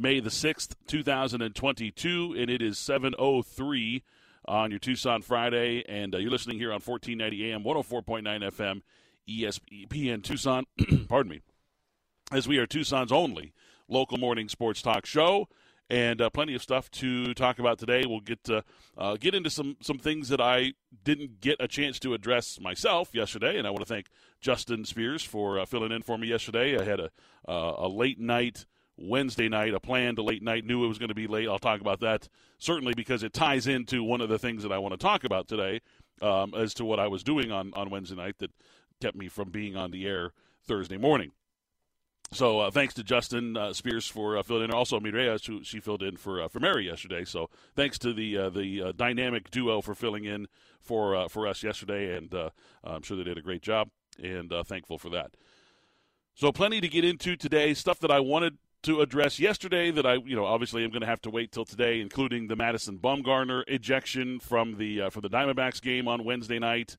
May the 6th, 2022, and it is 7.03 on your Tucson Friday, and uh, you're listening here on 1490 AM, 104.9 FM, ESPN Tucson, pardon me, as we are Tucson's only local morning sports talk show and uh, plenty of stuff to talk about today. We'll get to, uh, get into some some things that I didn't get a chance to address myself yesterday, and I want to thank Justin Spears for uh, filling in for me yesterday. I had a uh, a late night Wednesday night, a planned late night. Knew it was going to be late. I'll talk about that certainly because it ties into one of the things that I want to talk about today um, as to what I was doing on, on Wednesday night that kept me from being on the air Thursday morning. So uh, thanks to Justin uh, Spears for uh, filling in. Also, Mireya, who she filled in for uh, for Mary yesterday. So thanks to the uh, the uh, dynamic duo for filling in for for us yesterday, and I'm sure they did a great job. And thankful for that. So plenty to get into today. Stuff that I wanted to address yesterday that I, you know, obviously I'm going to have to wait till today, including the Madison Bumgarner ejection from the uh, from the Diamondbacks game on Wednesday night.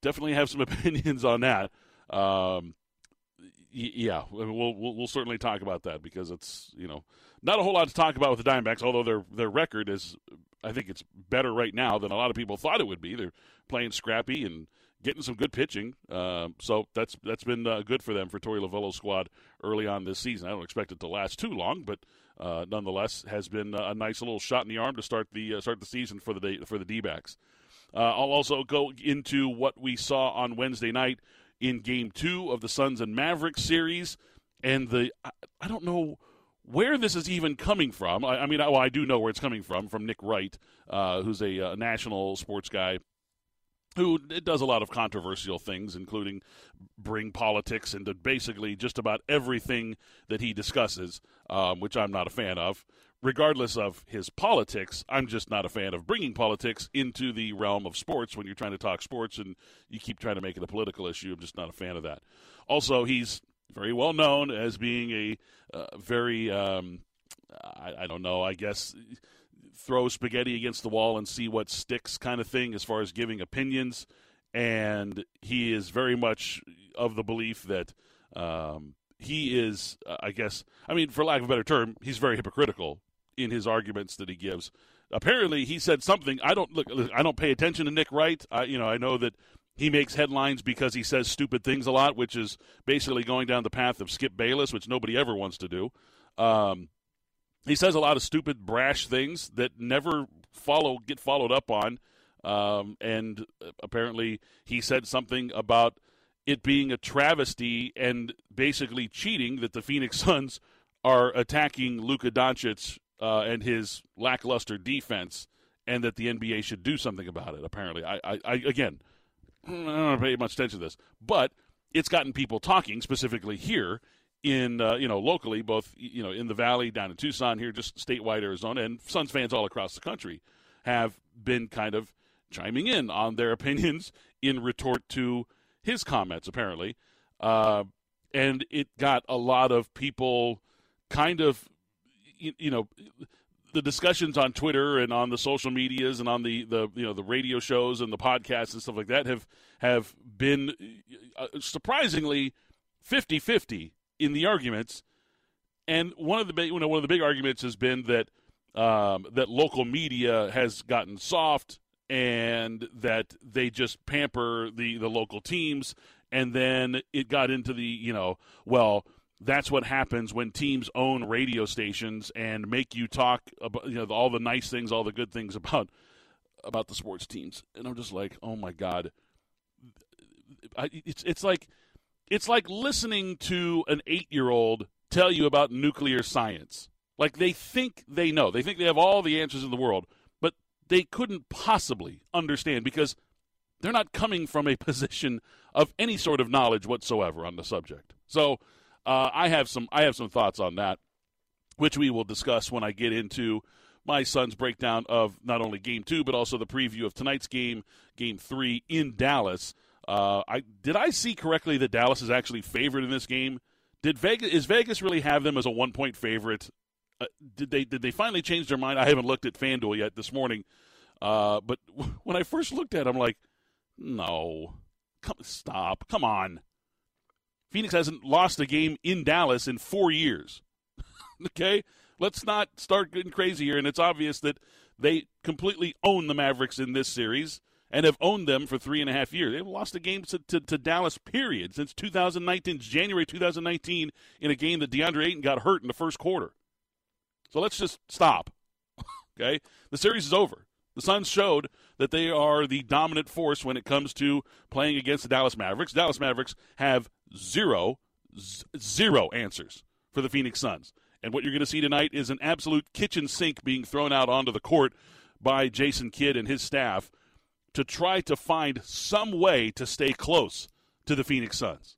Definitely have some opinions on that. Um, yeah, we'll, we'll, we'll certainly talk about that because it's you know not a whole lot to talk about with the Diamondbacks, although their their record is I think it's better right now than a lot of people thought it would be. They're playing scrappy and getting some good pitching. Uh, so that's that's been uh, good for them for Torey Lovullo's squad early on this season. I don't expect it to last too long, but uh, nonetheless has been a nice little shot in the arm to start the uh, start the season for the day, for the D-backs. Uh, I'll also go into what we saw on Wednesday night in Game Two of the Suns and Mavericks series, and the I, I don't know where this is even coming from. I, I mean, I, well, I do know where it's coming from from Nick Wright, uh, who's a, a national sports guy who does a lot of controversial things, including bring politics into basically just about everything that he discusses, um, which I'm not a fan of. Regardless of his politics, I'm just not a fan of bringing politics into the realm of sports when you're trying to talk sports and you keep trying to make it a political issue. I'm just not a fan of that. Also, he's very well known as being a uh, very, um, I, I don't know, I guess throw spaghetti against the wall and see what sticks kind of thing as far as giving opinions. And he is very much of the belief that um, he is, uh, I guess, I mean, for lack of a better term, he's very hypocritical in his arguments that he gives. Apparently, he said something. I don't look. I don't pay attention to Nick Wright. I, you know, I know that he makes headlines because he says stupid things a lot, which is basically going down the path of Skip Bayless, which nobody ever wants to do. Um, he says a lot of stupid, brash things that never follow get followed up on. Um, and apparently, he said something about it being a travesty and basically cheating that the Phoenix Suns are attacking Luka Doncic uh, and his lackluster defense, and that the NBA should do something about it. Apparently, I, I, I again, I don't pay much attention to this, but it's gotten people talking specifically here in uh, you know locally, both you know in the valley, down in Tucson, here, just statewide Arizona, and Suns fans all across the country have been kind of chiming in on their opinions in retort to his comments, apparently, uh, and it got a lot of people kind of you, you know the discussions on Twitter and on the social medias and on the, the you know the radio shows and the podcasts and stuff like that have have been uh, surprisingly 50-50 in the arguments. And one of the big, you know, one of the big arguments has been that um, that local media has gotten soft and that they just pamper the the local teams. And then it got into the you know well that's what happens when teams own radio stations and make you talk about you know all the nice things, all the good things about about the sports teams. And I'm just like, oh my god, I, it's it's like it's like listening to an eight year old tell you about nuclear science. Like they think they know, they think they have all the answers in the world, but they couldn't possibly understand because they're not coming from a position of any sort of knowledge whatsoever on the subject. So uh, I have some I have some thoughts on that, which we will discuss when I get into my Suns breakdown of not only game two but also the preview of tonight's game, game three in Dallas. Uh, I did I see correctly that Dallas is actually favored in this game? Did Vegas is Vegas really have them as a one point favorite? Uh, did they did they finally change their mind? I haven't looked at FanDuel yet this morning, uh, but when I first looked at, it, I'm like, no, come stop, come on. Phoenix hasn't lost a game in Dallas in four years. okay, Let's not start getting crazy here. And it's obvious that they completely own the Mavericks in this series and have owned them for three and a half years. They've lost a game to, to, to, Dallas, period, since 2019, January 2019, in a game that DeAndre Ayton got hurt in the first quarter. So let's just stop. okay? The series is over. The Suns showed that they are the dominant force when it comes to playing against the Dallas Mavericks. Dallas Mavericks have zero, z- zero answers for the Phoenix Suns. And what you're going to see tonight is an absolute kitchen sink being thrown out onto the court by Jason Kidd and his staff to try to find some way to stay close to the Phoenix Suns.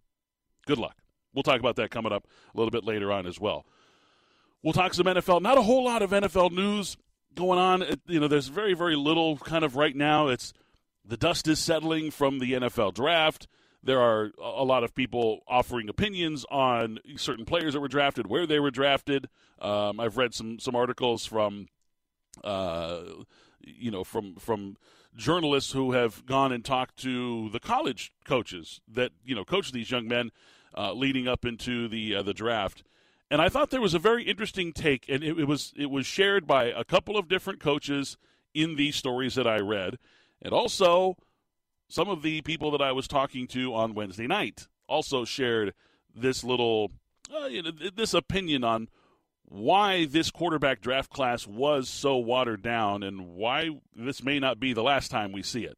Good luck. We'll talk about that coming up a little bit later on as well. We'll talk some NFL. Not a whole lot of NFL news going on. You know, there's very, very little kind of right now. It's the dust is settling from the NFL draft. There are a lot of people offering opinions on certain players that were drafted, where they were drafted. Um, I've read some some articles from, uh, you know, from from journalists who have gone and talked to the college coaches that you know coach these young men uh, leading up into the uh, the draft. And I thought there was a very interesting take, and it, it, was it was shared by a couple of different coaches in these stories that I read, and also some of the people that I was talking to on Wednesday night also shared this little uh, you know, this opinion on why this quarterback draft class was so watered down and why this may not be the last time we see it.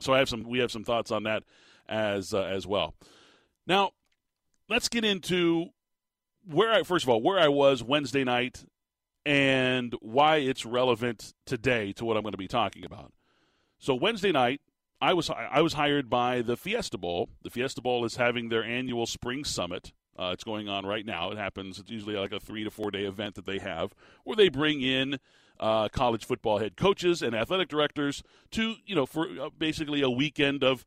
So I have some we have some thoughts on that as uh, as well. Now, let's get into where I first of all where I was Wednesday night and why it's relevant today to what I'm going to be talking about. So Wednesday night, I was I was hired by the Fiesta Bowl. The Fiesta Bowl is having their annual spring summit uh, it's going on right now. It happens. It's usually like a three to four day event that they have where they bring in uh, college football head coaches and athletic directors to you know for uh, basically a weekend of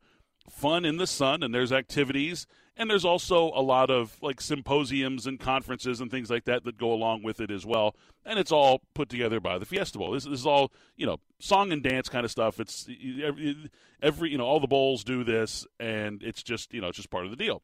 fun in the sun and there's activities. And there's also a lot of like symposiums and conferences and things like that that go along with it as well. And it's all put together by the fiesta bowl. This, this is all you know song and dance kind of stuff. It's every, every you know all the bowls do this and it's just you know it's just part of the deal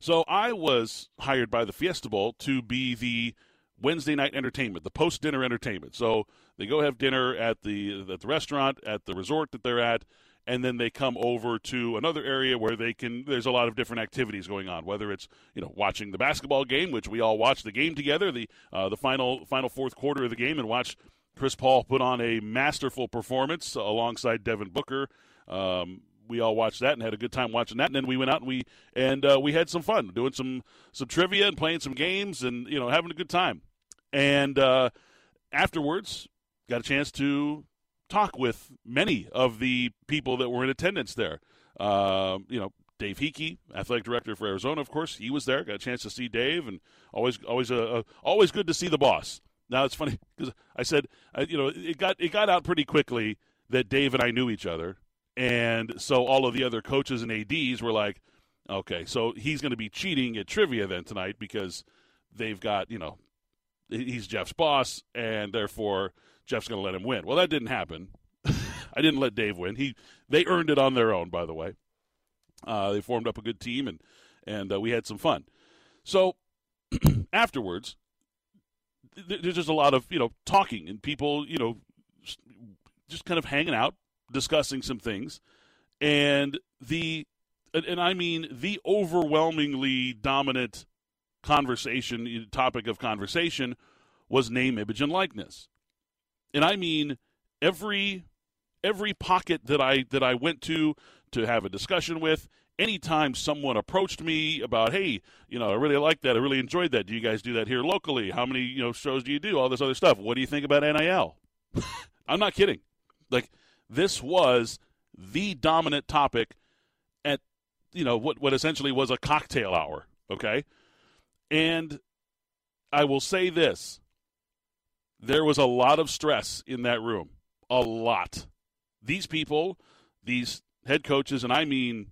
so I was hired by the Fiesta Bowl to be the Wednesday night entertainment, the post dinner entertainment. So they go have dinner at the at the restaurant at the resort that they're at, and then they come over to another area where they can. There's a lot of different activities going on. Whether it's you know watching the basketball game, which we all watch the game together, the uh, the final final fourth quarter of the game, and watch Chris Paul put on a masterful performance alongside Devin Booker. Um, we all watched that and had a good time watching that. And then we went out and we and uh, we had some fun doing some some trivia and playing some games and you know having a good time. And uh, afterwards, got a chance to talk with many of the people that were in attendance there. Uh, you know, Dave Heeke, athletic director for Arizona, of course, he was there. Got a chance to see Dave, and always always a, a always good to see the boss. Now it's funny because I said, I, you know, it got it got out pretty quickly that Dave and I knew each other, and so all of the other coaches and ADs were like, okay, so he's going to be cheating at trivia then tonight because they've got, you know, he's Jeff's boss, and therefore Jeff's going to let him win. Well, that didn't happen. I didn't let Dave win. He they earned it on their own, by the way. Uh, they formed up a good team, and and uh, we had some fun. So afterwards, there's just a lot of you know talking and people you know just kind of hanging out, discussing some things, and the and I mean the overwhelmingly dominant conversation topic of conversation was name, image, and likeness, and I mean every every pocket that I that I went to to have a discussion with. Anytime someone approached me about, hey, you know, I really like that, I really enjoyed that. Do you guys do that here locally? How many you know shows do you do? All this other stuff. What do you think about NIL? I'm not kidding. Like this was the dominant topic at you know what what essentially was a cocktail hour okay? And i will say this. There was a lot of stress in that room. A lot. These people these head coaches and i mean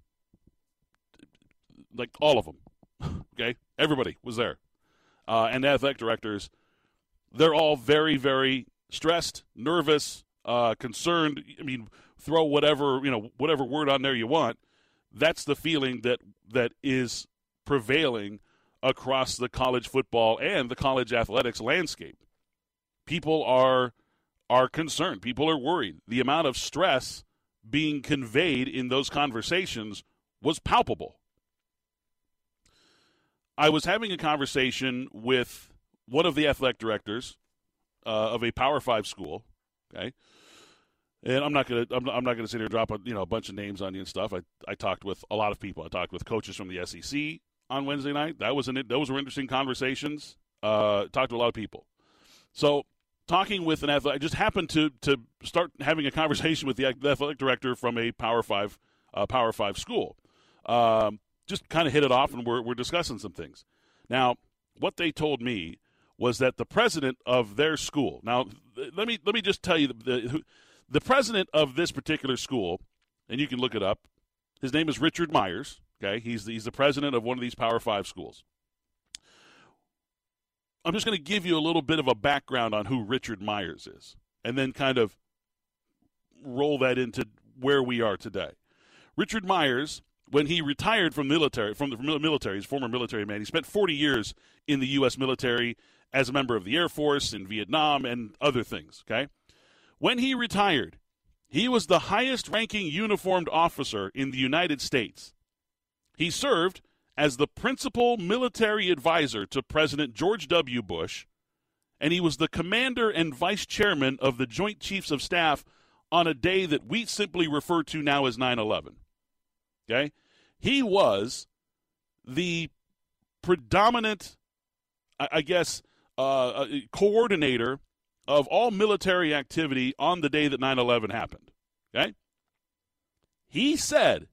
like all of them okay? Everybody was there. Uh, and athletic directors they're all very very stressed nervous uh, concerned. I mean, throw whatever you know, whatever word on there you want. That's the feeling that that is prevailing across the college football and the college athletics landscape. People are are concerned. People are worried. The amount of stress being conveyed in those conversations was palpable. I was having a conversation with one of the athletic directors uh, of a Power Five school. Okay, and I'm not gonna I'm, I'm not gonna sit here and drop a you know a bunch of names on you and stuff. I I talked with a lot of people. I talked with coaches from the SEC on Wednesday night. That was an those were interesting conversations. Uh, talked to a lot of people. So talking with an athletic, I just happened to to start having a conversation with the athletic director from a Power Five uh, Power Five school. Um, just kind of hit it off, and we're we're discussing some things. Now, what they told me was that the president of their school. Now, let me let me just tell you the, the, the president of this particular school, and you can look it up. His name is Richard Myers. Okay, he's the, he's the president of one of these Power Five schools. I'm just going to give you a little bit of a background on who Richard Myers is, and then kind of roll that into where we are today. Richard Myers, when he retired from military, from the military, he's a former military man. He spent 40 years in the U.S. military as a member of the Air Force in Vietnam and other things. Okay, when he retired, he was the highest-ranking uniformed officer in the United States. He served as the principal military advisor to President George W. Bush, and he was the commander and vice chairman of the Joint Chiefs of Staff on a day that we simply refer to now as 9 11. Okay? He was the predominant, I guess, uh, coordinator of all military activity on the day that 9 11 happened. Okay? He said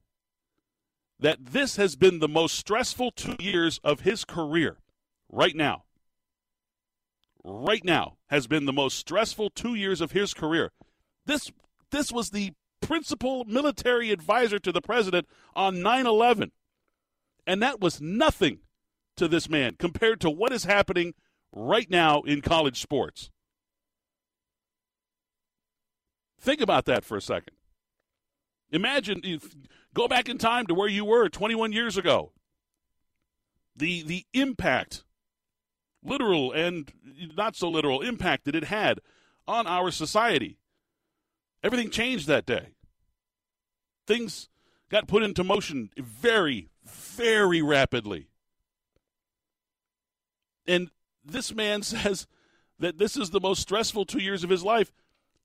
that this has been the most stressful two years of his career right now. Right now has been the most stressful two years of his career. This this was the principal military advisor to the president on 9 11. And that was nothing to this man compared to what is happening right now in college sports. Think about that for a second. Imagine if go back in time to where you were 21 years ago. The the impact, literal and not so literal impact that it had on our society. Everything changed that day. Things got put into motion very, very rapidly. And this man says that this is the most stressful two years of his life.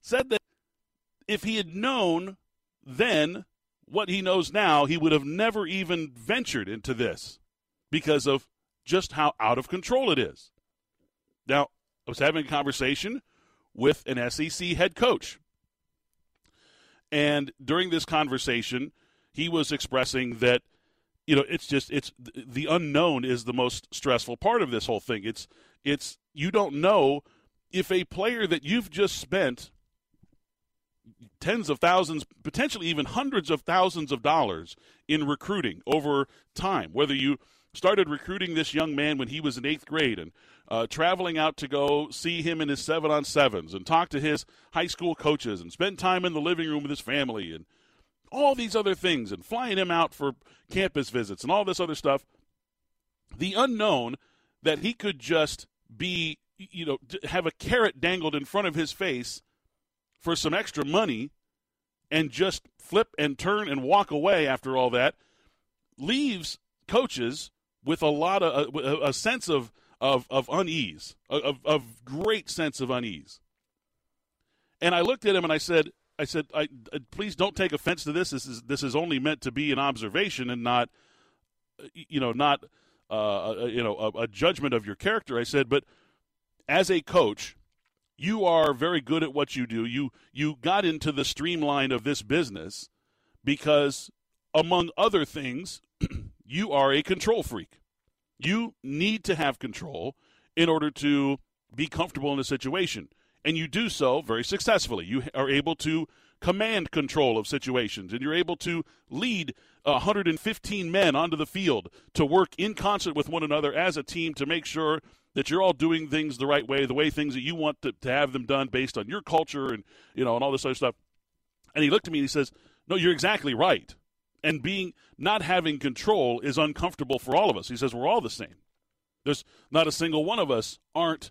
Said that if he had known then what he knows now, he would have never even ventured into this because of just how out of control it is. Now, I was having a conversation with an SEC head coach. And during this conversation, he was expressing that you know, it's just it's the unknown is the most stressful part of this whole thing. It's it's you don't know if a player that you've just spent tens of thousands, potentially even hundreds of thousands of dollars in recruiting over time. Whether you started recruiting this young man when he was in eighth grade and uh, traveling out to go see him in his seven on sevens and talk to his high school coaches and spend time in the living room with his family and all these other things and flying him out for campus visits and all this other stuff. The unknown that he could just be, you know, have a carrot dangled in front of his face for some extra money and just flip and turn and walk away after all that leaves coaches with a lot of uh, a, a sense of of, of unease, of, of great sense of unease. And I looked at him and I said, I said, I, uh, please don't take offense to this. This is this is only meant to be an observation and not, you know, not uh, you know a, a judgment of your character. I said, but as a coach, you are very good at what you do. You you got into the streamline of this business because among other things, you are a control freak. You need to have control in order to be comfortable in a situation. And you do so very successfully. You are able to command control of situations, and you're able to lead 115 men onto the field to work in concert with one another as a team to make sure that you're all doing things the right way, the way things that you want to, to have them done based on your culture and you know and all this other stuff. And he looked at me and he says, "No, you're exactly right." And being not having control is uncomfortable for all of us. He says we're all the same. There's not a single one of us aren't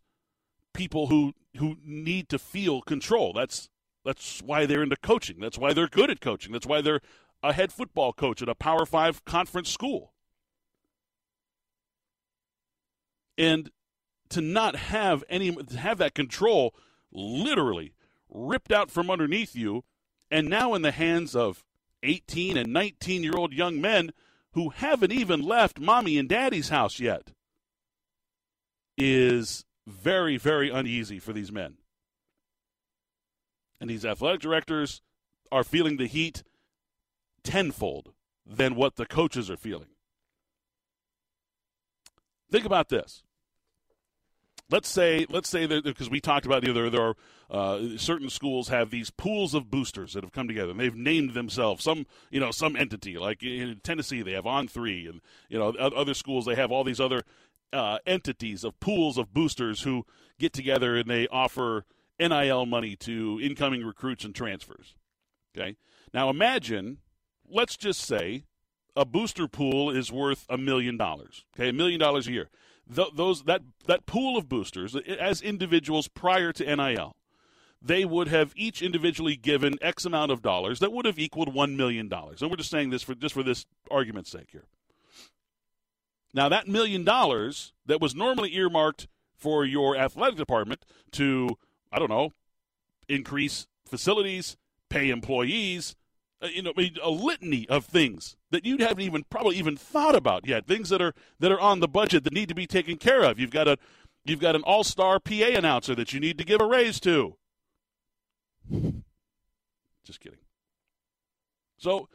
people who who need to feel control. That's that's why they're into coaching. That's why they're good at coaching. That's why they're a head football coach at a Power 5 conference school. And to not have any to have that control literally ripped out from underneath you and now in the hands of 18 and 19 year old young men who haven't even left mommy and daddy's house yet is very, very uneasy for these men. And these athletic directors are feeling the heat tenfold than what the coaches are feeling. Think about this. Let's say, let's say that because we talked about the other, there are uh, certain schools have these pools of boosters that have come together and they've named themselves some, you know, some entity. Like in Tennessee, they have On Three, and you know, other schools they have all these other uh, entities of pools of boosters who get together and they offer NIL money to incoming recruits and transfers. Okay. Now imagine, let's just say, a booster pool is worth a million dollars. Okay, a million dollars a year. Th- those that that pool of boosters as individuals prior to NIL, they would have each individually given X amount of dollars that would have equaled one million dollars. And we're just saying this for just for this argument's sake here. Now, that million dollars that was normally earmarked for your athletic department to, I don't know, increase facilities, pay employees, uh, you know, a litany of things that you haven't even probably even thought about yet. Things that are that are on the budget that need to be taken care of. You've got a you've got an all-star PA announcer that you need to give a raise to. Just kidding. So,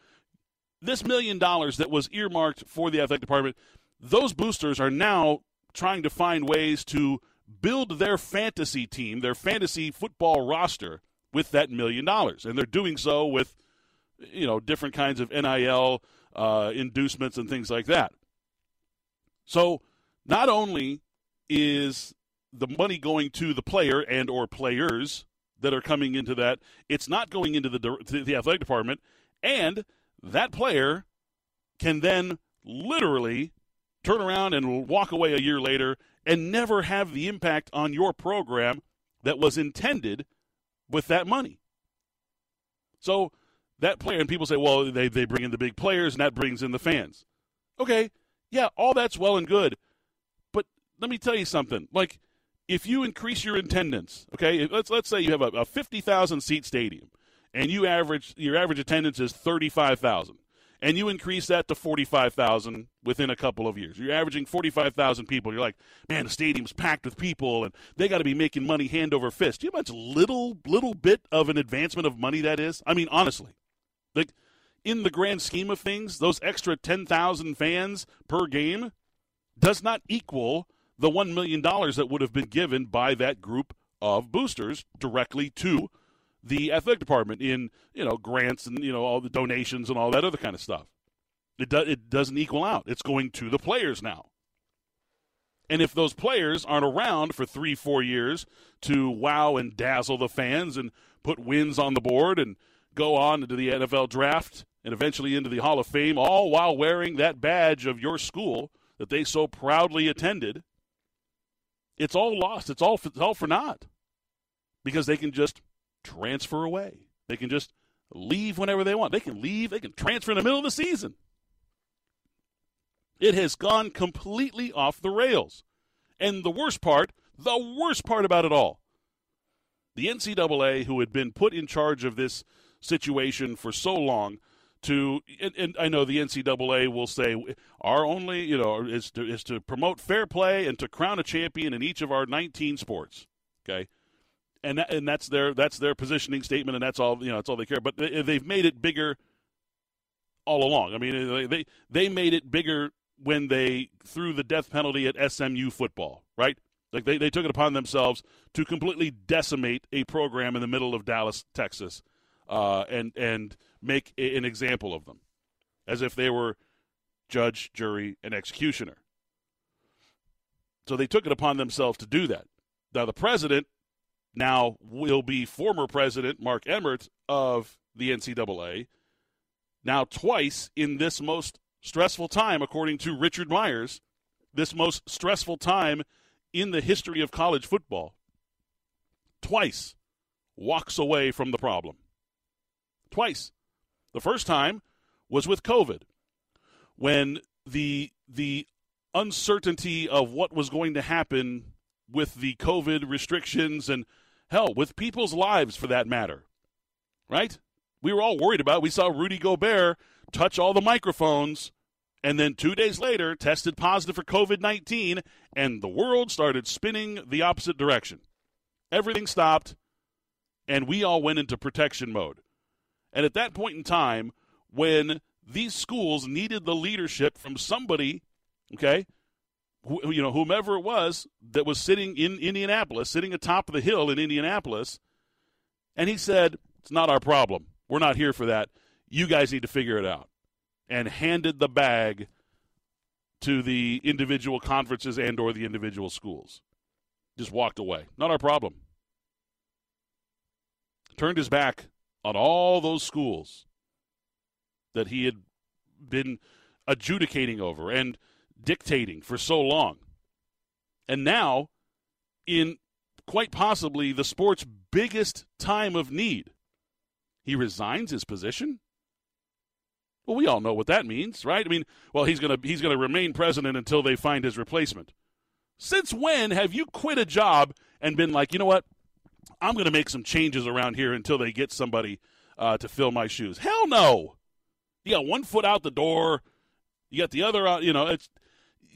this million dollars that was earmarked for the athletic department those boosters are now trying to find ways to build their fantasy team, their fantasy football roster with that million dollars. And they're doing so with, you know, different kinds of NIL uh, inducements and things like that. So not only is the money going to the player and or players that are coming into that, it's not going into the, the athletic department, and that player can then literally turn around and walk away a year later and never have the impact on your program that was intended with that money. So that player, and people say, well, they, they bring in the big players and that brings in the fans. Okay, yeah, all that's well and good. But let me tell you something. Like, if you increase your attendance, okay, let's, let's say you have a, a 50,000 seat stadium and you average, your average attendance is 35,000 and you increase that to 45,000 within a couple of years. You're averaging 45,000 people. You're like, man, the stadium's packed with people, and they got to be making money hand over fist. Do you know how much little, little bit of an advancement of money that is? I mean, honestly, like in the grand scheme of things, those extra 10,000 fans per game does not equal the $1 million that would have been given by that group of boosters directly to the athletic department in you know grants and you know all the donations and all that other kind of stuff. It do, it doesn't equal out. It's going to the players now. And if those players aren't around for three, four years to wow and dazzle the fans and put wins on the board and go on into the NFL draft and eventually into the Hall of Fame, all while wearing that badge of your school that they so proudly attended, it's all lost. It's all, it's all for naught because they can just transfer away. They can just leave whenever they want. They can leave, they can transfer in the middle of the season. It has gone completely off the rails. And the worst part, the worst part about it all, the NCAA, who had been put in charge of this situation for so long, to and, and, I know the NCAA will say our only you know is to is to promote fair play and to crown a champion in each of our 19 sports. Okay, and that, and that's their that's their positioning statement, and that's all you know. That's all they care. But they've made it bigger all along. I mean, they they made it bigger when they threw the death penalty at SMU football, right? Like they, they took it upon themselves to completely decimate a program in the middle of Dallas, Texas, uh, and and make an example of them, as if they were judge, jury, and executioner. So they took it upon themselves to do that. Now the president now will be former president Mark Emmert of the NCAA. Now, twice in this most stressful time, according to Richard Myers, this most stressful time in the history of college football, twice walks away from the problem. Twice. The first time was with COVID, when the the uncertainty of what was going to happen with the COVID restrictions and hell, with people's lives for that matter. Right? We were all worried about. It. We saw Rudy Gobert touch all the microphones and then two days later tested positive for COVID 19, and the world started spinning the opposite direction. Everything stopped, and we all went into protection mode. And at that point in time, when these schools needed the leadership from somebody, okay, you know, whomever it was that was sitting in Indianapolis, sitting atop of the hill in Indianapolis, and he said, It's not our problem. We're not here for that. You guys need to figure it out and handed the bag to the individual conferences and or the individual schools. Just walked away. Not our problem. Turned his back on all those schools that he had been adjudicating over and dictating for so long. And now, in quite possibly the sport's biggest time of need, he resigns his position well, we all know what that means, right? I mean, well, he's to he's to remain president until they find his replacement. Since when have you quit a job and been like, you know what? I'm to make some changes around here until they get somebody uh, to fill my shoes. Hell no. You got one foot out the door. You got the other out. You know, it's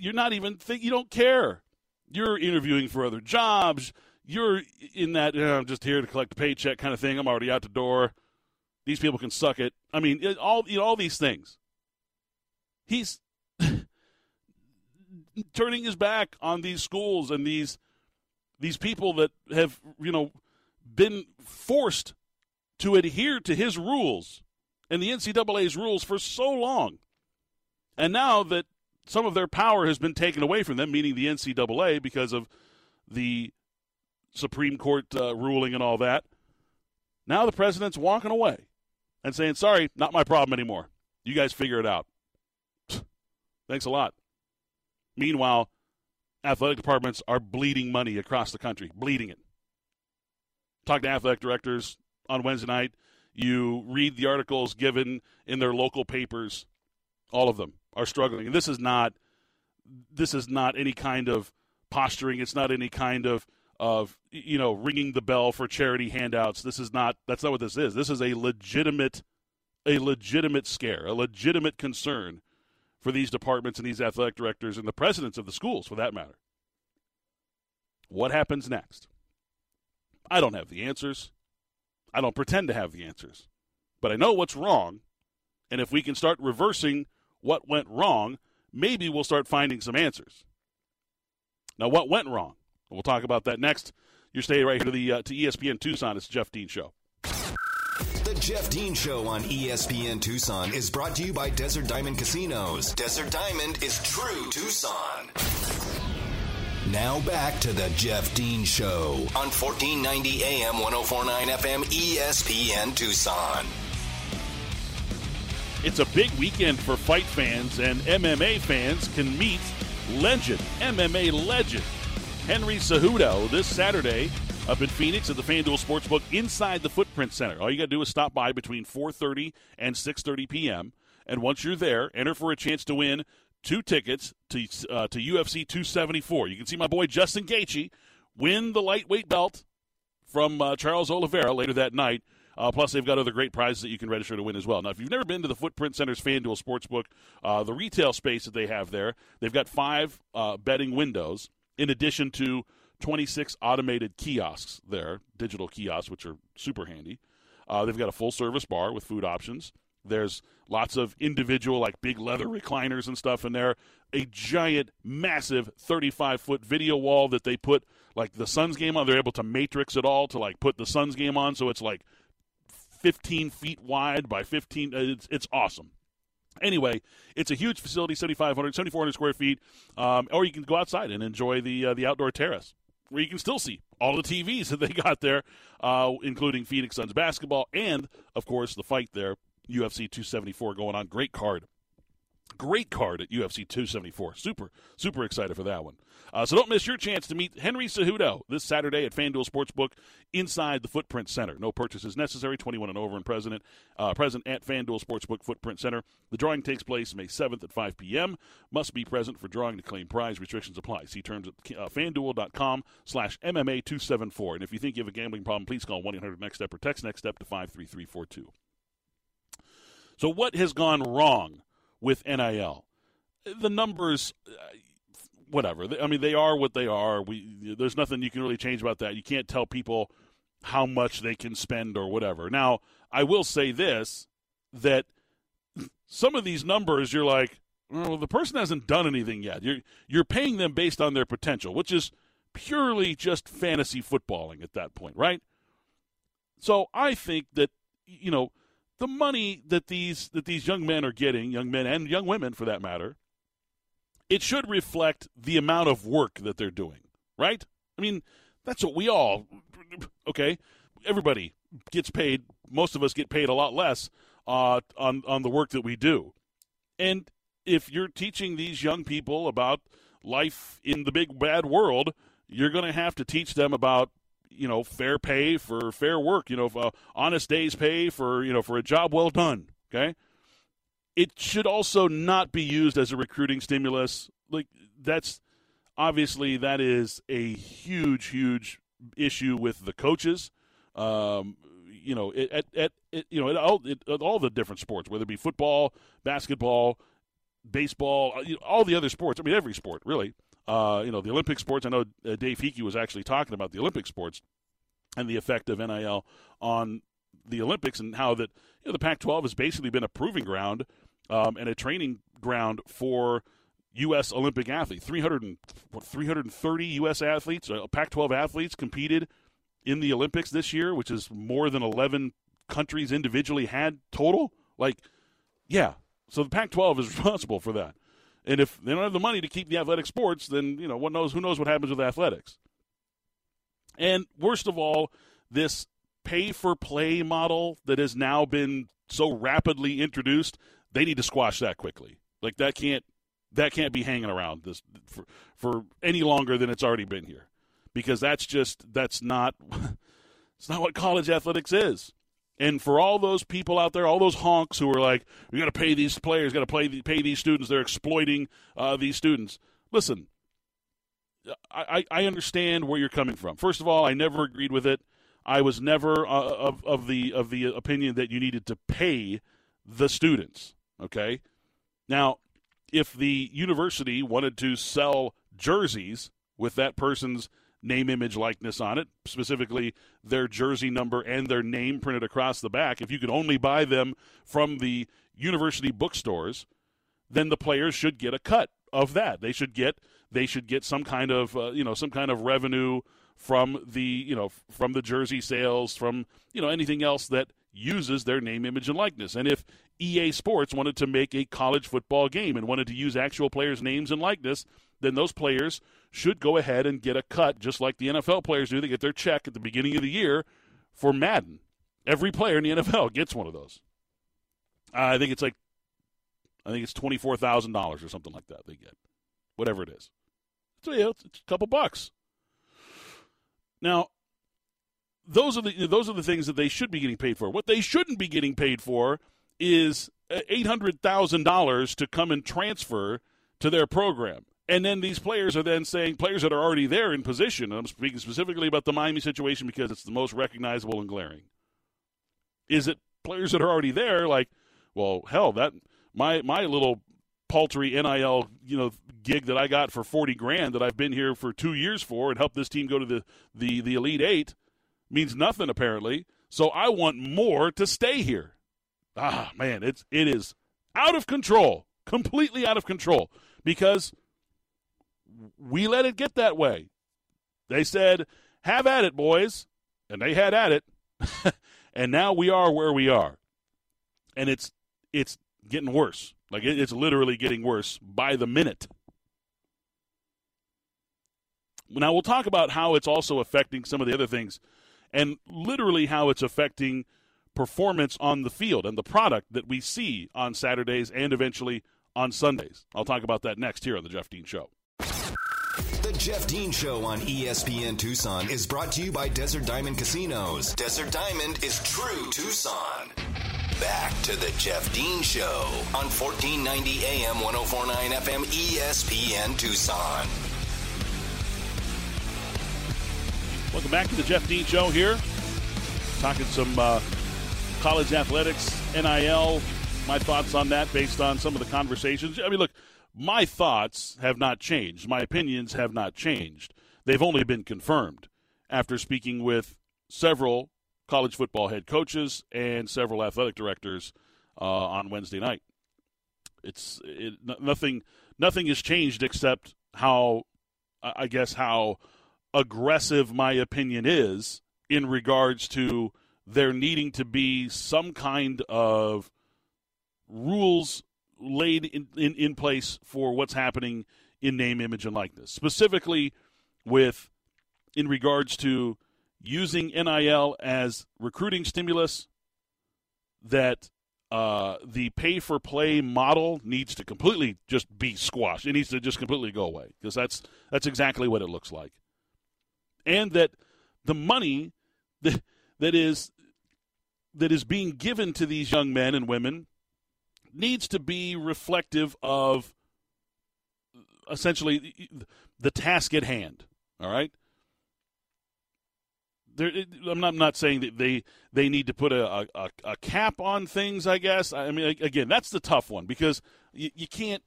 you're not even think you don't care. You're interviewing for other jobs. You're in that I'm just here to collect a paycheck kind of thing. I'm already out the door. These people can suck it. I mean, it, all you know, all these things. He's turning his back on these schools and these these people that have you know been forced to adhere to his rules and the NCAA's rules for so long. And now that some of their power has been taken away from them, meaning the NCAA, because of the Supreme Court uh, ruling and all that, now the president's walking away and saying, sorry, not my problem anymore. You guys figure it out. Thanks a lot. Meanwhile, athletic departments are bleeding money across the country, bleeding it. Talk to athletic directors on Wednesday night. You read the articles given in their local papers. All of them are struggling. And this is not this is not any kind of posturing. It's not any kind of of you know ringing the bell for charity handouts. This is not that's not what this is. This is a legitimate a legitimate scare, a legitimate concern for these departments and these athletic directors and the presidents of the schools for that matter. What happens next? I don't have the answers. I don't pretend to have the answers. But I know what's wrong. And if we can start reversing what went wrong, maybe we'll start finding some answers. Now, what went wrong? We'll talk about that next. You're staying right here to the uh, to ESPN Tucson. It's Jeff Dean Show. The Jeff Dean Show on ESPN Tucson is brought to you by Desert Diamond Casinos. Desert Diamond is true Tucson. Now back to the Jeff Dean Show on 1490 AM 1049 FM ESPN Tucson. It's a big weekend for fight fans, and MMA fans can meet legend, MMA legend Henry Cejudo this Saturday up in Phoenix at the FanDuel Sportsbook inside the Footprint Center. All you got to do is stop by between 4:30 and 6:30 p.m. And once you're there, enter for a chance to win two tickets to uh, to UFC 274. You can see my boy Justin Gaethje win the lightweight belt from uh, Charles Oliveira later that night. Uh, plus, they've got other great prizes that you can register to win as well. Now, if you've never been to the Footprint Center's FanDuel Sportsbook, uh, the retail space that they have there, they've got five uh, betting windows in addition to 26 automated kiosks there, digital kiosks, which are super handy. Uh, they've got a full service bar with food options. There's lots of individual, like big leather recliners and stuff in there. A giant, massive 35 foot video wall that they put like the Suns game on. They're able to matrix it all to like put the Suns game on, so it's like 15 feet wide by 15. Uh, it's, it's awesome. Anyway, it's a huge facility, 7,500, 7,400 square feet, um, or you can go outside and enjoy the uh, the outdoor terrace where you can still see all the TVs that they got there, uh, including Phoenix Suns basketball and, of course, the fight there, UFC 274 going on. Great card. Great card at UFC 274. Super, super excited for that one. Uh, so don't miss your chance to meet Henry Cejudo this Saturday at FanDuel Sportsbook inside the Footprint Center. No purchases necessary. 21 and over and present, uh, present at FanDuel Sportsbook Footprint Center. The drawing takes place May 7th at 5 p.m. Must be present for drawing to claim prize. Restrictions apply. See terms at uh, FanDuel.com slash MMA274. And if you think you have a gambling problem, please call 1-800-NEXT-STEP or text NEXT STEP to 53342. So what has gone wrong with NIL? The numbers, uh, whatever. I mean, they are what they are. We there's nothing you can really change about that. You can't tell people how much they can spend or whatever. Now, I will say this that some of these numbers you're like, well, the person hasn't done anything yet. You're you're paying them based on their potential, which is purely just fantasy footballing at that point, right? So I think that you know the money that these that these young men are getting, young men and young women for that matter, it should reflect the amount of work that they're doing, right? I mean, that's what we all okay. Everybody gets paid. Most of us get paid a lot less uh, on on the work that we do, and if you're teaching these young people about life in the big bad world, you're going to have to teach them about you know fair pay for fair work you know uh, honest days pay for you know for a job well done okay? It should also not be used as a recruiting stimulus. Like that's obviously that is a huge huge issue with the coaches. Um, you know at, at, at you know all, at all the different sports whether it be football basketball baseball uh, all the other sports i mean every sport really uh, you know, the Olympic sports. I know uh, Dave Heeke was actually talking about the Olympic sports and the effect of NIL on the Olympics and how that you know, the Pac-12 has basically been a proving ground um, and a training ground for U.S. Olympic athletes. 300 and, what, 330 U.S. athletes, uh, Pac-12 athletes competed in the Olympics this year, which is more than 11 countries individually had total. Like, yeah. So the Pac-12 is responsible for that. And if they don't have the money to keep the athletic sports, then you know what knows who knows what happens with athletics. And worst of all, this pay for play model that has now been so rapidly introduced, they need to squash that quickly. Like that can't that can't be hanging around this for, for any longer than it's already been here. Because that's just that's not it's not what college athletics is. And for all those people out there, all those honks who are like, "We got to pay these players, got to pay pay these students. They're exploiting uh, these students." Listen, I, I understand where you're coming from. First of all, I never agreed with it. I was never uh, of of the of the opinion that you needed to pay the students. Okay, now if the university wanted to sell jerseys with that person's name, image, likeness on it, specifically their jersey number and their name printed across the back. If you could only buy them from the university bookstores, then the players should get a cut of that. They should get they should get some kind of uh, you know some kind of revenue from the you know from the jersey sales from you know anything else that uses their name, image, and likeness. And if EA Sports wanted to make a college football game and wanted to use actual players' names and likeness, then those players should go ahead and get a cut, just like the NFL players do. They get their check at the beginning of the year for Madden. Every player in the NFL gets one of those. I think it's like, I think it's twenty four thousand dollars or something like that. They get whatever it is. So yeah, it's, a couple bucks. Now, those are the those are the things that they should be getting paid for. What they shouldn't be getting paid for is uh, eight hundred thousand dollars to come and transfer to their program. And then these players are then saying players that are already there in position. I'm speaking specifically about the Miami situation because it's the most recognizable and glaring. Is it players that are already there? Like, well, hell, that my my little paltry NIL you know gig that I got for forty grand that I've been here for two years for and helped this team go to the the the elite eight means nothing apparently. So I want more to stay here. Ah, man, it's it is out of control, completely out of control because we let it get that way. They said, "Have at it, boys," and they had at it, and now we are where we are, and it's it's getting worse. Like it, it's literally getting worse by the minute. Now we'll talk about how it's also affecting some of the other things and literally how it's affecting performance on the field and the product that we see on Saturdays and eventually on Sundays. I'll talk about that next here on the Jeff Dean Show. The Jeff Dean Show on ESPN Tucson is brought to you by Desert Diamond Casinos. Desert Diamond is true Tucson. Back to the Jeff Dean Show on 1490 AM 1049 FM ESPN Tucson. Welcome back to the Jeff Dean Show here. Talking some uh, college athletics, NIL, my thoughts on that based on some of the conversations. I mean, look, my thoughts have not changed. My opinions have not changed. They've only been confirmed after speaking with several college football head coaches and several athletic directors uh, on Wednesday night. It's it, nothing. Nothing has changed except how, I guess, how aggressive my opinion is in regards to there needing to be some kind of rules laid in, in, in place for what's happening in name, image, and likeness. Specifically, with in regards to using NIL as recruiting stimulus, that uh, the pay for play model needs to completely just be squashed. It needs to just completely go away because that's that's exactly what it looks like and that the money that, that is that is being given to these young men and women needs to be reflective of essentially the task at hand. All right. There, I'm not, I'm not saying that they they need to put a, a, a, cap on things. I guess. I mean, again, that's the tough one because you, you can't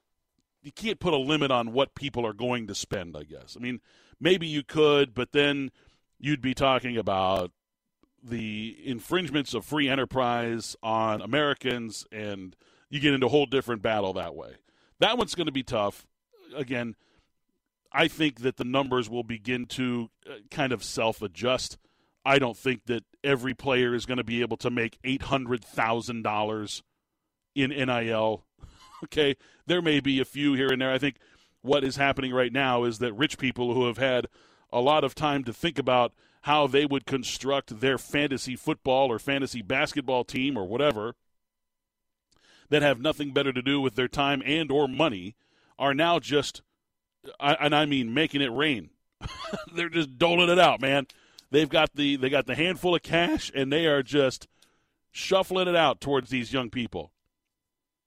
you can't put a limit on what people are going to spend. I guess. I mean, maybe you could, but then you'd be talking about the infringements of free enterprise on Americans, and you get into a whole different battle that way. That one's going to be tough. Again, I think that the numbers will begin to uh, kind of self adjust. I don't think that every player is going to be able to make $800,000 in NIL. okay, there may be a few here and there. I think what is happening right now is that rich people who have had a lot of time to think about how they would construct their fantasy football or fantasy basketball team or whatever that have nothing better to do with their time and or money are now just and I mean making it rain. They're just doling it out, man. They've got the they got the handful of cash and they are just shuffling it out towards these young people.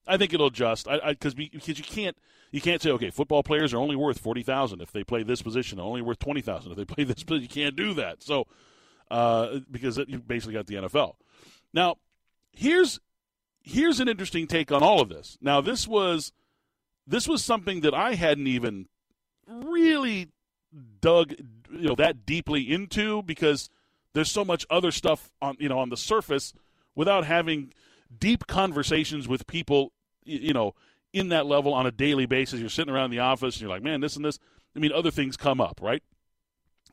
I think it'll adjust. Because because you can't you can't say okay, football players are only worth forty thousand if they play this position, only worth twenty thousand if they play this position. You can't do that. So uh, because you basically got the NFL. Now here's here's an interesting take on all of this. Now this was this was something that I hadn't even really dug you know that deeply into because there's so much other stuff on you know on the surface without having deep conversations with people you know, in that level on a daily basis. You're sitting around the office and you're like, man, this and this. I mean, other things come up, right?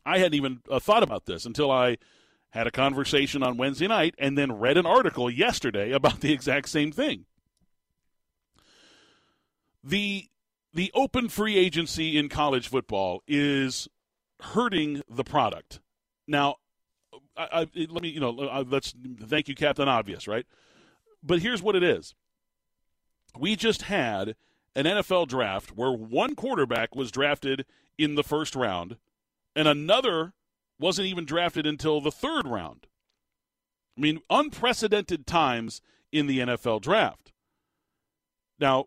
I hadn't even uh, thought about this until I had a conversation on Wednesday night and then read an article yesterday about the exact same thing. The the open free agency in college football is hurting the product. Now, I, I, let me you know uh, let's thank you, Captain Obvious, right? But here's what it is we just had an NFL draft where one quarterback was drafted in the first round and another wasn't even drafted until the third round. I mean, unprecedented times in the NFL draft. Now,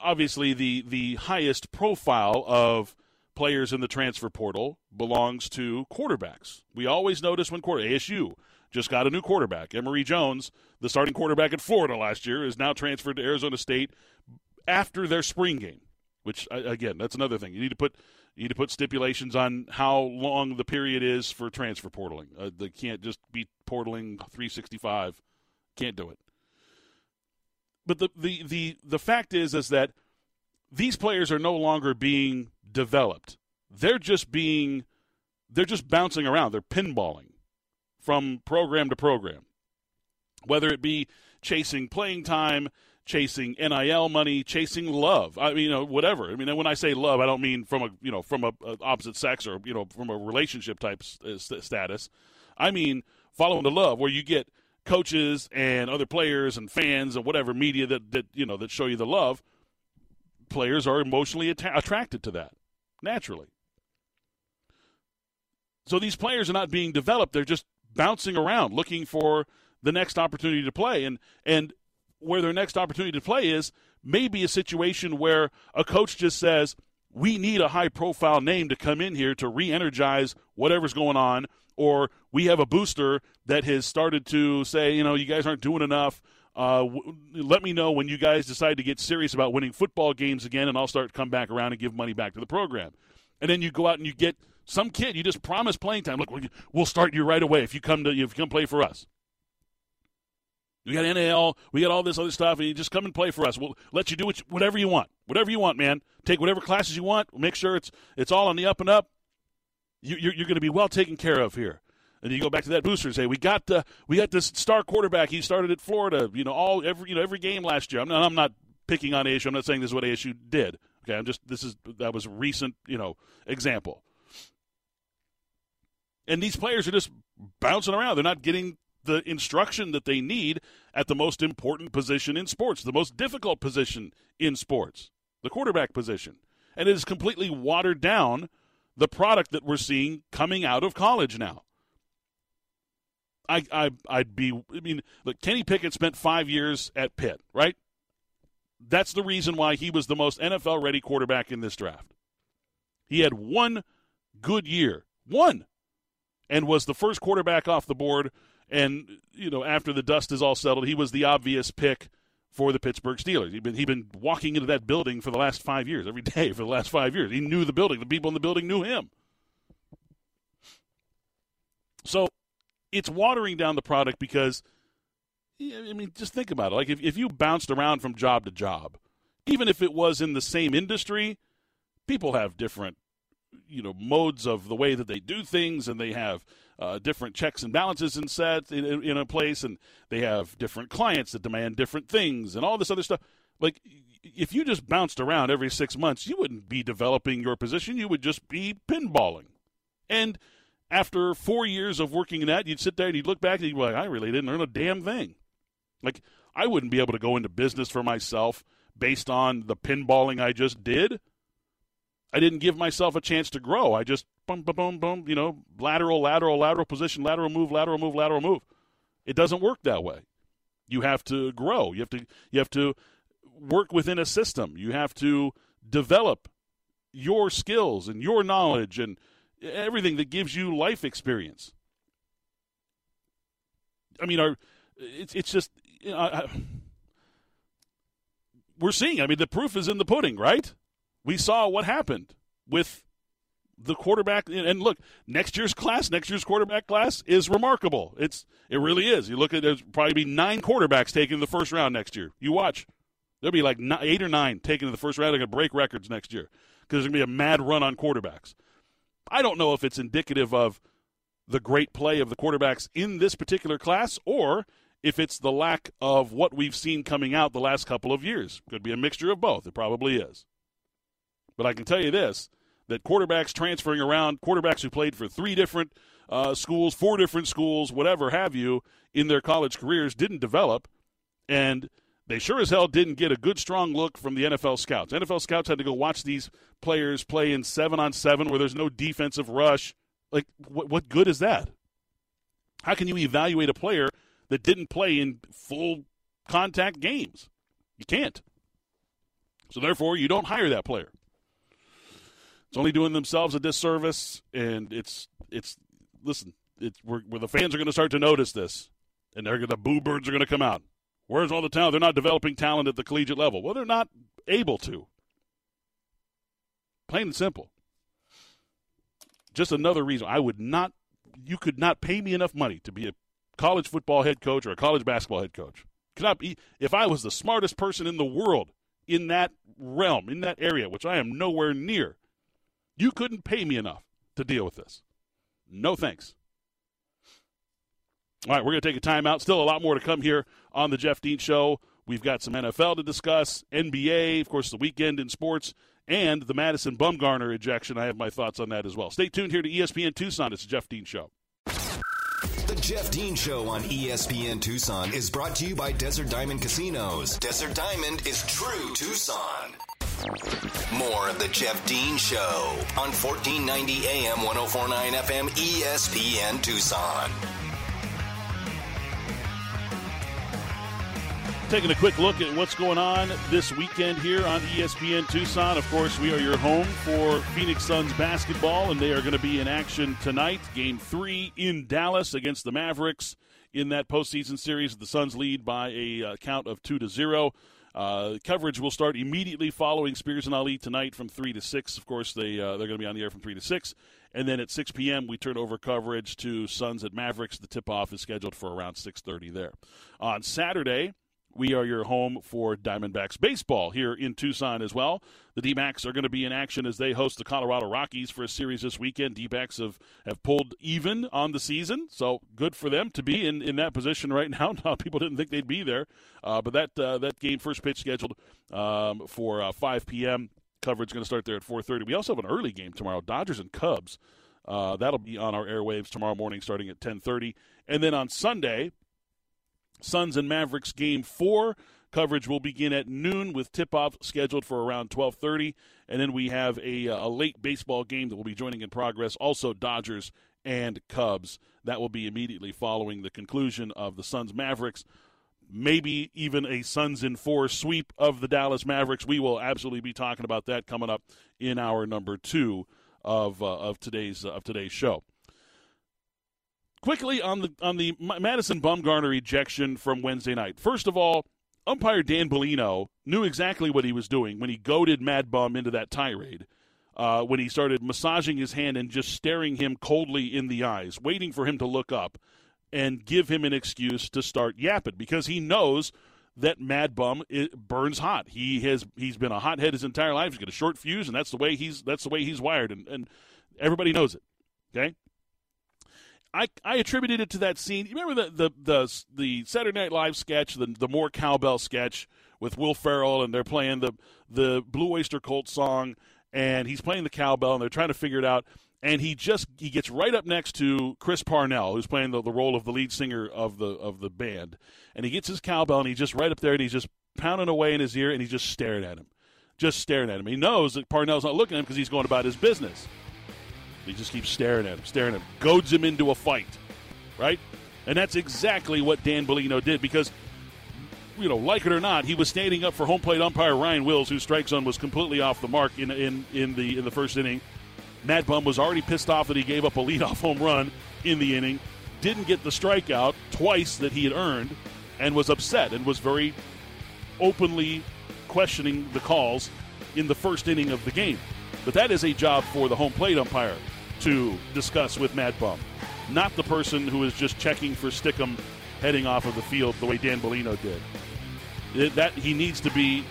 obviously, the, the highest profile of players in the transfer portal belongs to quarterbacks. We always notice when quarter ASU just got a new quarterback. Emory Jones, the starting quarterback at Florida last year, is now transferred to Arizona State after their spring game. Which again, that's another thing. You need to put you need to put stipulations on how long the period is for transfer portaling. Uh, they can't just be portaling 365. Can't do it. But the, the the the fact is is that these players are no longer being developed. They're just being they're just bouncing around. They're pinballing from program to program, whether it be chasing playing time, chasing NIL money, chasing love. I mean, you know, whatever. I mean, when I say love, I don't mean from a you know from a, a opposite sex or you know from a relationship type uh, st- status. I mean following the love, where you get coaches and other players and fans and whatever media that that you know that show you the love, players are emotionally att- attracted to that naturally. So these players are not being developed; they're just bouncing around looking for the next opportunity to play, and and where their next opportunity to play is maybe a situation where a coach just says, "We need a high-profile name to come in here to re-energize whatever's going on." Or we have a booster that has started to say, you know, you guys aren't doing enough. Uh, w- let me know when you guys decide to get serious about winning football games again, and I'll start to come back around and give money back to the program. And then you go out and you get some kid. You just promise playing time. Look, we'll start you right away if you come to if you come play for us. We got NIL, we got all this other stuff, and you just come and play for us. We'll let you do whatever you want, whatever you want, man. Take whatever classes you want. Make sure it's it's all on the up and up. You, you're, you're going to be well taken care of here. And you go back to that booster and say, "We got the we got this star quarterback. He started at Florida. You know, all every you know every game last year. I'm not, I'm not picking on ASU. I'm not saying this is what ASU did. Okay, I'm just this is that was a recent you know example. And these players are just bouncing around. They're not getting the instruction that they need at the most important position in sports, the most difficult position in sports, the quarterback position. And it is completely watered down the product that we're seeing coming out of college now. I, I I'd be I mean look Kenny Pickett spent five years at Pitt right that's the reason why he was the most NFL ready quarterback in this draft he had one good year one and was the first quarterback off the board and you know after the dust is all settled he was the obvious pick for the Pittsburgh Steelers. He'd been he'd been walking into that building for the last five years every day for the last five years. He knew the building. The people in the building knew him. So it's watering down the product because I mean, just think about it. Like if, if you bounced around from job to job, even if it was in the same industry, people have different, you know, modes of the way that they do things, and they have uh, different checks and balances in set in, in a place, and they have different clients that demand different things, and all this other stuff. Like if you just bounced around every six months, you wouldn't be developing your position. You would just be pinballing, and after four years of working in that, you'd sit there and you'd look back and you'd be like, I really didn't learn a damn thing. Like, I wouldn't be able to go into business for myself based on the pinballing I just did. I didn't give myself a chance to grow. I just boom, boom, boom, boom, you know, lateral, lateral, lateral position, lateral move, lateral move, lateral move. It doesn't work that way. You have to grow. You have to you have to work within a system. You have to develop your skills and your knowledge and everything that gives you life experience. I mean, our it's it's just you know, I, we're seeing. I mean, the proof is in the pudding, right? We saw what happened with the quarterback. And look, next year's class, next year's quarterback class is remarkable. It's it really is. You look at there's probably be nine quarterbacks taken in the first round next year. You watch, there'll be like eight or nine taken in the first round. They're to break records next year because there's to be a mad run on quarterbacks. I don't know if it's indicative of the great play of the quarterbacks in this particular class or if it's the lack of what we've seen coming out the last couple of years. Could be a mixture of both. It probably is. But I can tell you this that quarterbacks transferring around, quarterbacks who played for three different uh, schools, four different schools, whatever have you, in their college careers didn't develop. And they sure as hell didn't get a good, strong look from the NFL scouts. NFL scouts had to go watch these players play in seven on seven where there's no defensive rush. Like, what, what good is that? How can you evaluate a player that didn't play in full contact games? You can't. So, therefore, you don't hire that player. It's only doing themselves a disservice, and it's it's listen, it's where, the fans are going to start to notice this, and they're the boo birds are going to come out. Where's all the talent? They're not developing talent at the collegiate level. Well, they're not able to. Plain and simple. Just another reason I would not. You could not pay me enough money to be a college football head coach or a college basketball head coach. Could not be if I was the smartest person in the world in that realm, in that area, which I am nowhere near. You couldn't pay me enough to deal with this. No thanks. All right, we're going to take a timeout. Still a lot more to come here on the Jeff Dean Show. We've got some NFL to discuss, NBA, of course, the weekend in sports, and the Madison Bumgarner ejection. I have my thoughts on that as well. Stay tuned here to ESPN Tucson. It's the Jeff Dean Show. The Jeff Dean Show on ESPN Tucson is brought to you by Desert Diamond Casinos. Desert Diamond is true Tucson. More of the Jeff Dean Show on 1490 AM 1049 FM ESPN Tucson. Taking a quick look at what's going on this weekend here on ESPN Tucson. Of course, we are your home for Phoenix Suns basketball, and they are going to be in action tonight. Game three in Dallas against the Mavericks in that postseason series. The Suns lead by a uh, count of two to zero. Uh, coverage will start immediately following Spears and Ali tonight from three to six. Of course, they uh, they're going to be on the air from three to six, and then at six p.m. we turn over coverage to Suns at Mavericks. The tip off is scheduled for around six thirty there. On Saturday, we are your home for Diamondbacks baseball here in Tucson as well. The D-backs are going to be in action as they host the Colorado Rockies for a series this weekend. D-backs have, have pulled even on the season, so good for them to be in, in that position right now. People didn't think they'd be there, uh, but that uh, that game first pitch scheduled um, for uh, 5 p.m. Coverage going to start there at 4:30. We also have an early game tomorrow, Dodgers and Cubs. Uh, that'll be on our airwaves tomorrow morning, starting at 10:30, and then on Sunday, Suns and Mavericks game four. Coverage will begin at noon with tip-off scheduled for around 12:30, and then we have a, a late baseball game that will be joining in progress. Also, Dodgers and Cubs. That will be immediately following the conclusion of the Suns Mavericks. Maybe even a Suns in four sweep of the Dallas Mavericks. We will absolutely be talking about that coming up in our number two of uh, of today's uh, of today's show quickly on the on the Madison Bumgarner ejection from Wednesday night. First of all, umpire Dan Bellino knew exactly what he was doing when he goaded Mad Bum into that tirade. Uh, when he started massaging his hand and just staring him coldly in the eyes, waiting for him to look up and give him an excuse to start yapping because he knows that Mad Bum burns hot. He has he's been a hothead his entire life. He's got a short fuse, and that's the way he's that's the way he's wired, and, and everybody knows it. Okay, I, I attributed it to that scene. You remember the the the, the Saturday Night Live sketch, the the more cowbell sketch with Will Ferrell, and they're playing the the Blue Oyster Cult song, and he's playing the cowbell, and they're trying to figure it out. And he just he gets right up next to Chris Parnell, who's playing the, the role of the lead singer of the of the band, and he gets his cowbell, and he's just right up there, and he's just pounding away in his ear, and he's just staring at him, just staring at him. He knows that Parnell's not looking at him because he's going about his business. He just keeps staring at him, staring at him, goads him into a fight, right? And that's exactly what Dan Bellino did because, you know, like it or not, he was standing up for home plate umpire Ryan Wills, whose strike zone was completely off the mark in in, in the in the first inning. Mad Bum was already pissed off that he gave up a leadoff home run in the inning, didn't get the strikeout twice that he had earned, and was upset and was very openly questioning the calls in the first inning of the game. But that is a job for the home plate umpire to discuss with Mad Bum, not the person who is just checking for Stickum heading off of the field the way Dan Bellino did. It, that he needs to be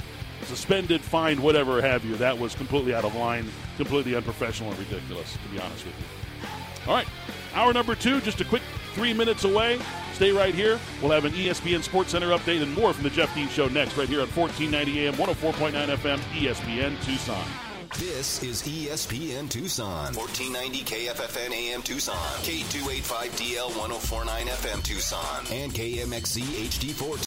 suspended, fined, whatever have you. That was completely out of line, completely unprofessional and ridiculous, to be honest with you. All right, hour number two, just a quick three minutes away. Stay right here. We'll have an ESPN Sports Center update and more from the Jeff Dean Show next, right here on 1490 AM, 104.9 FM, ESPN Tucson. This is ESPN Tucson, 1490 KFFN AM Tucson, K285DL 1049 FM Tucson, and KMXC HD4.